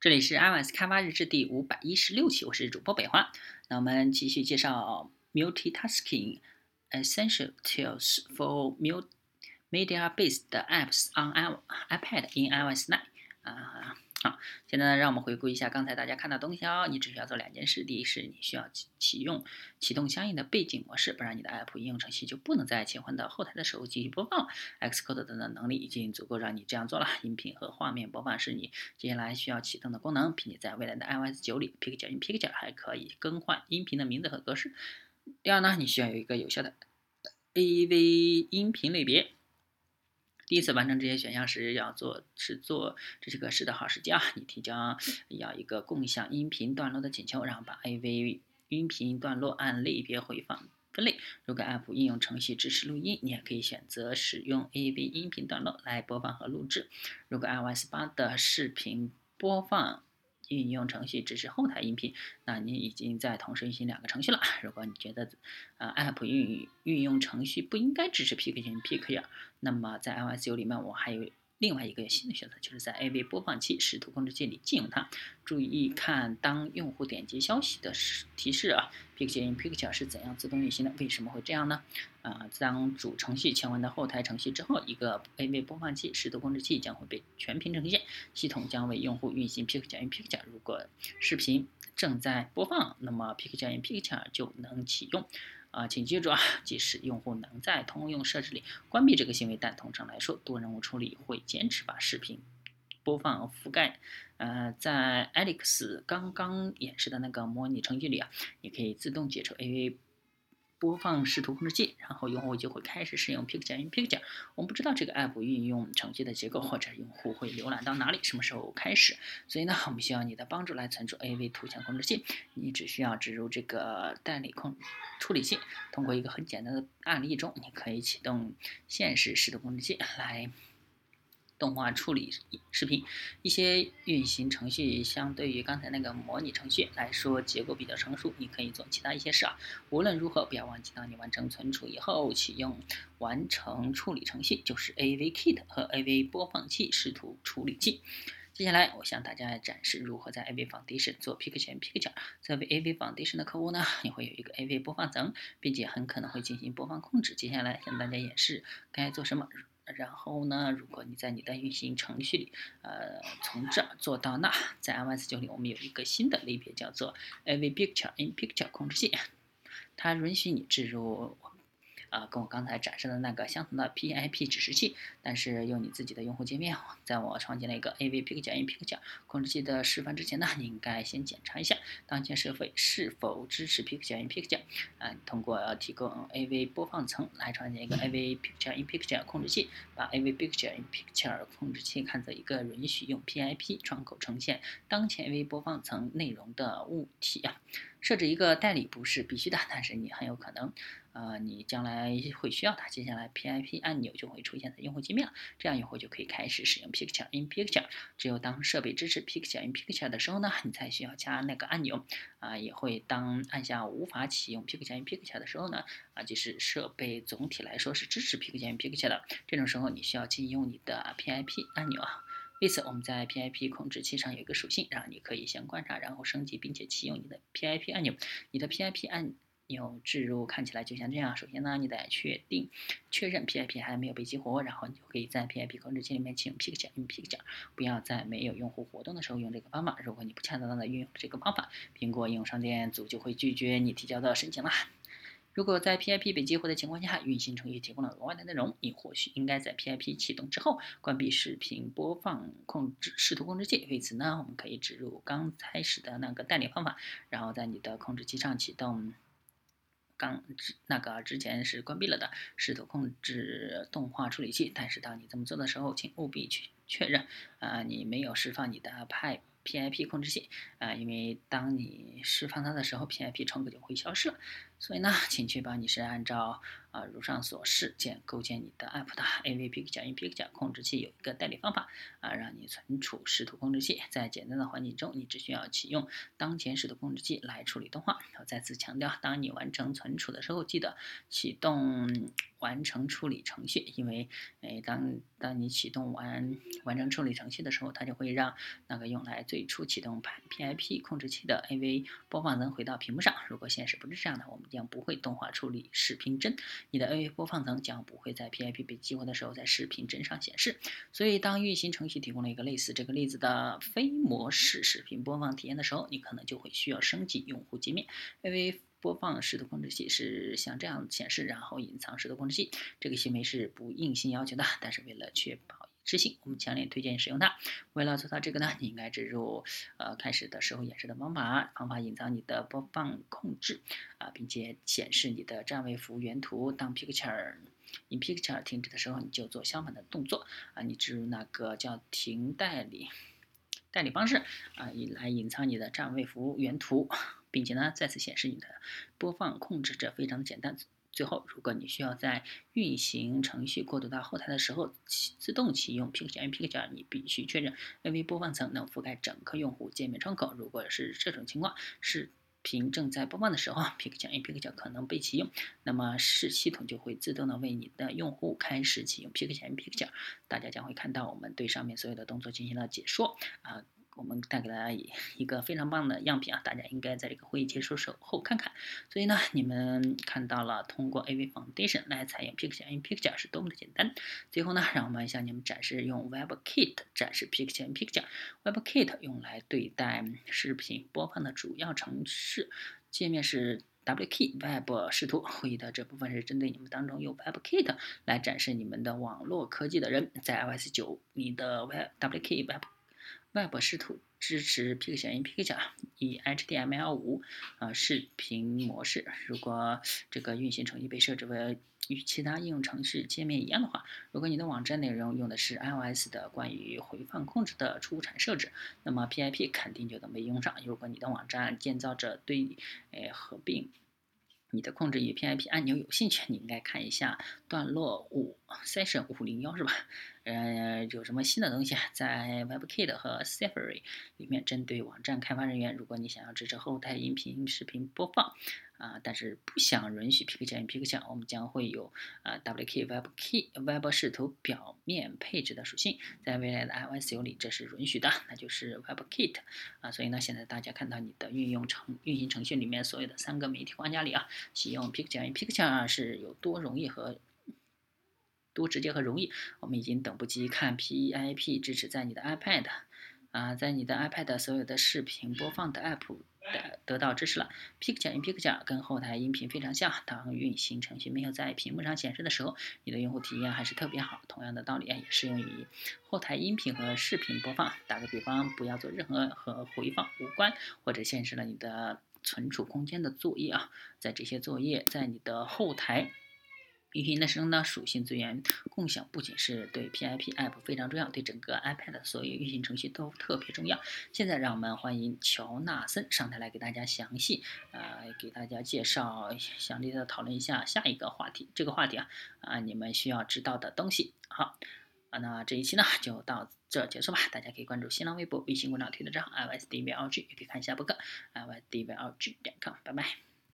这里是 iOS 开发日志第五百一十六期，我是主播北花。那我们继续介绍 Multitasking Essential Tools for Media-based Apps on iPad in iOS 9啊。好，现在呢，让我们回顾一下刚才大家看到东西哦。你只需要做两件事：第一是你需要启启用启动相应的背景模式，不然你的 App 应用程序就不能在切换到后台的时候继续播放。Xcode 的能力已经足够让你这样做了。音频和画面播放是你接下来需要启动的功能，并且在未来的 iOS 九里，Picture in Picture 还可以更换音频的名字和格式。第二呢，你需要有一个有效的 AV 音频类别。第一次完成这些选项时，要做是做这是个是的好时机啊！你提交要一个共享音频段落的请求，然后把 AV 音频段落按类别回放分类。如果 App 应用程序支持录音，你也可以选择使用 AV 音频段落来播放和录制。如果 iOS 八的视频播放应用程序支持后台音频，那你已经在同时运行两个程序了。如果你觉得，呃，App 运运用程序不应该支持 PK 型 PK 啊那么在 iOS 九里面，我还有。另外一个新的选择，就是在 AV 播放器视图控制器里禁用它。注意看，当用户点击消息的提示啊，Picture in Picture 是怎样自动运行的？为什么会这样呢？啊，当主程序切换到后台程序之后，一个 AV 播放器视图控制器将会被全屏呈现，系统将为用户运行 Picture in Picture。如果视频正在播放，那么 Picture in Picture 就能启用。啊，请记住啊，即使用户能在通用设置里关闭这个行为，但通常来说，多任务处理会坚持把视频播放覆盖。呃，在 Alex 刚刚演示的那个模拟程序里啊，你可以自动解除 AV。播放视图控制器，然后用户就会开始使用 Picture in Picture。我们不知道这个 App 运用程序的结构，或者用户会浏览到哪里，什么时候开始。所以呢，我们需要你的帮助来存储 AV 图像控制器。你只需要植入这个代理控处理器，通过一个很简单的案例中，你可以启动现实视图控制器来。动画处理视频，一些运行程序相对于刚才那个模拟程序来说结构比较成熟，你可以做其他一些事啊。无论如何，不要忘记当你完成存储以后，启用完成处理程序，就是 AVKit 和 AV 播放器视图处理器。接下来，我向大家展示如何在 AV Foundation 做 Picture Picture。作为 AV Foundation 的客户呢，你会有一个 AV 播放层，并且很可能会进行播放控制。接下来向大家演示该做什么。然后呢，如果你在你的运行程序里，呃，从这做到那，在 iOS 九里，我们有一个新的类别，叫做 AV Picture in Picture 控制器，它允许你置入。啊，跟我刚才展示的那个相同的 PIP 指示器，但是用你自己的用户界面。在我创建了一个 AV Picture in Picture 控制器的示范之前呢，你应该先检查一下当前设备是否支持 Picture in Picture。啊，通过提供 AV 播放层来创建一个 AV Picture in Picture 控制器，把 AV Picture in Picture 控制器看作一个允许用 PIP 窗口呈现当前 AV 播放层内容的物体啊。设置一个代理不是必须的，但是你很有可能。呃，你将来会需要它。接下来，PIP 按钮就会出现在用户界面了，这样用户就可以开始使用 Picture in Picture。只有当设备支持 Picture in Picture 的时候呢，你才需要加那个按钮。啊，也会当按下无法启用 Picture in Picture 的时候呢，啊，就是设备总体来说是支持 Picture in Picture 的，这种时候你需要禁用你的 PIP 按钮啊。为此，我们在 PIP 控制器上有一个属性，让你可以先观察，然后升级，并且启用你的 PIP 按钮。你的 PIP 按钮置入看起来就像这样。首先呢，你得确定确认 PIP 还没有被激活，然后你就可以在 PIP 控制器里面启用 Picture in Picture。不要在没有用户活动的时候用这个方法。如果你不恰当的运用这个方法，苹果应用商店组就会拒绝你提交的申请了。如果在 PIP 被激活的情况下，运行程序提供了额外的内容，你或许应该在 PIP 启动之后关闭视频播放控制视图控制器。为此呢，我们可以植入刚开始的那个代理方法，然后在你的控制器上启动。刚那个之前是关闭了的视图控制动画处理器，但是当你这么做的时候，请务必去确认啊，你没有释放你的派 PIP 控制器啊，因为当你释放它的时候，PIP 窗口就会消失了。所以呢，请确保你是按照啊如上所示建构建你的 App 的 AVP 假音 P 假控制器有一个代理方法啊，让你存储视图控制器。在简单的环境中，你只需要启用当前视图控制器来处理动画。我再次强调，当你完成存储的时候，记得启动完成处理程序，因为诶当当你启动完完成处理程序的时候，它就会让那个用来最初启动 PIP 控制器的 AV 播放层回到屏幕上。如果显示不是这样的，我们将不会动画处理视频帧，你的 AV 播放层将不会在 PIP 被激活的时候在视频帧上显示。所以，当运行程序提供了一个类似这个例子的非模式视频播放体验的时候，你可能就会需要升级用户界面。AV 播放时的控制器是像这样显示，然后隐藏时的控制器。这个行为是不硬性要求的，但是为了确保一致性，我们强烈推荐使用它。为了做到这个呢，你应该植入呃开始的时候演示的方法，方法隐藏你的播放控制啊，并且显示你的占位符原图。当 Picture in Picture 停止的时候，你就做相反的动作啊，你植入那个叫停代理代理方式啊，以来隐藏你的占位符原图。并且呢，再次显示你的播放控制，这非常的简单。最后，如果你需要在运行程序过渡到后台的时候自动启用 Picture Picture，你必须确认 AV 播放层能覆盖整个用户界面窗口。如果是这种情况，视频正在播放的时候，Picture Picture 可能被启用，那么是系统就会自动的为你的用户开始启用 Picture Picture。大家将会看到我们对上面所有的动作进行了解说啊。我们带给大家一个非常棒的样品啊，大家应该在这个会议结束时候看看。所以呢，你们看到了通过 AV Foundation 来采用 Picture in Picture 是多么的简单。最后呢，让我们向你们展示用 WebKit 展示 Picture in Picture。WebKit 用来对待视频播放的主要程式界面是 WK Web 视图。会议的这部分是针对你们当中用 WebKit 来展示你们的网络科技的人。在 iOS 九，你的 Web WK Web Web 视图支持 Picture in Picture 以 HTML5 啊视频模式。如果这个运行程序被设置为与其他应用程序界面一样的话，如果你的网站内容用的是 iOS 的关于回放控制的出产设置，那么 PIP 肯定就能被用上。如果你的网站建造者对诶合并你的控制与 PIP 按钮有兴趣，你应该看一下段落五 Session 五零幺是吧？呃，有什么新的东西啊？在 WebKit 和 Safari 里面，针对网站开发人员，如果你想要支持后台音频、视频播放，啊，但是不想允许 Picture in Picture，我们将会有啊 WK WebKit Web 视图表面配置的属性，在未来的 iOS 里这是允许的，那就是 WebKit 啊。所以呢，现在大家看到你的运用程运行程序里面所有的三个媒体框架里啊，启用 Picture in Picture 是有多容易和。多直接和容易，我们已经等不及看 P E I P 支持在你的 iPad，啊，在你的 iPad 所有的视频播放的 App 的得到支持了。Picture in Picture 跟后台音频非常像，当运行程序没有在屏幕上显示的时候，你的用户体验还是特别好。同样的道理也适用于后台音频和视频播放。打个比方，不要做任何和回放无关或者限制了你的存储空间的作业啊，在这些作业在你的后台。运行的时候呢，属性资源共享不仅是对 PIP App 非常重要，对整个 iPad 所有运行程序都特别重要。现在让我们欢迎乔纳森上台来给大家详细，呃，给大家介绍，详细的讨论一下下一个话题。这个话题啊，啊，你们需要知道的东西。好，啊，那这一期呢就到这结束吧。大家可以关注新浪微博、微信公众号、推特账号 i s d v l g 也可以看一下博客 i s d v l g 点 com。拜拜。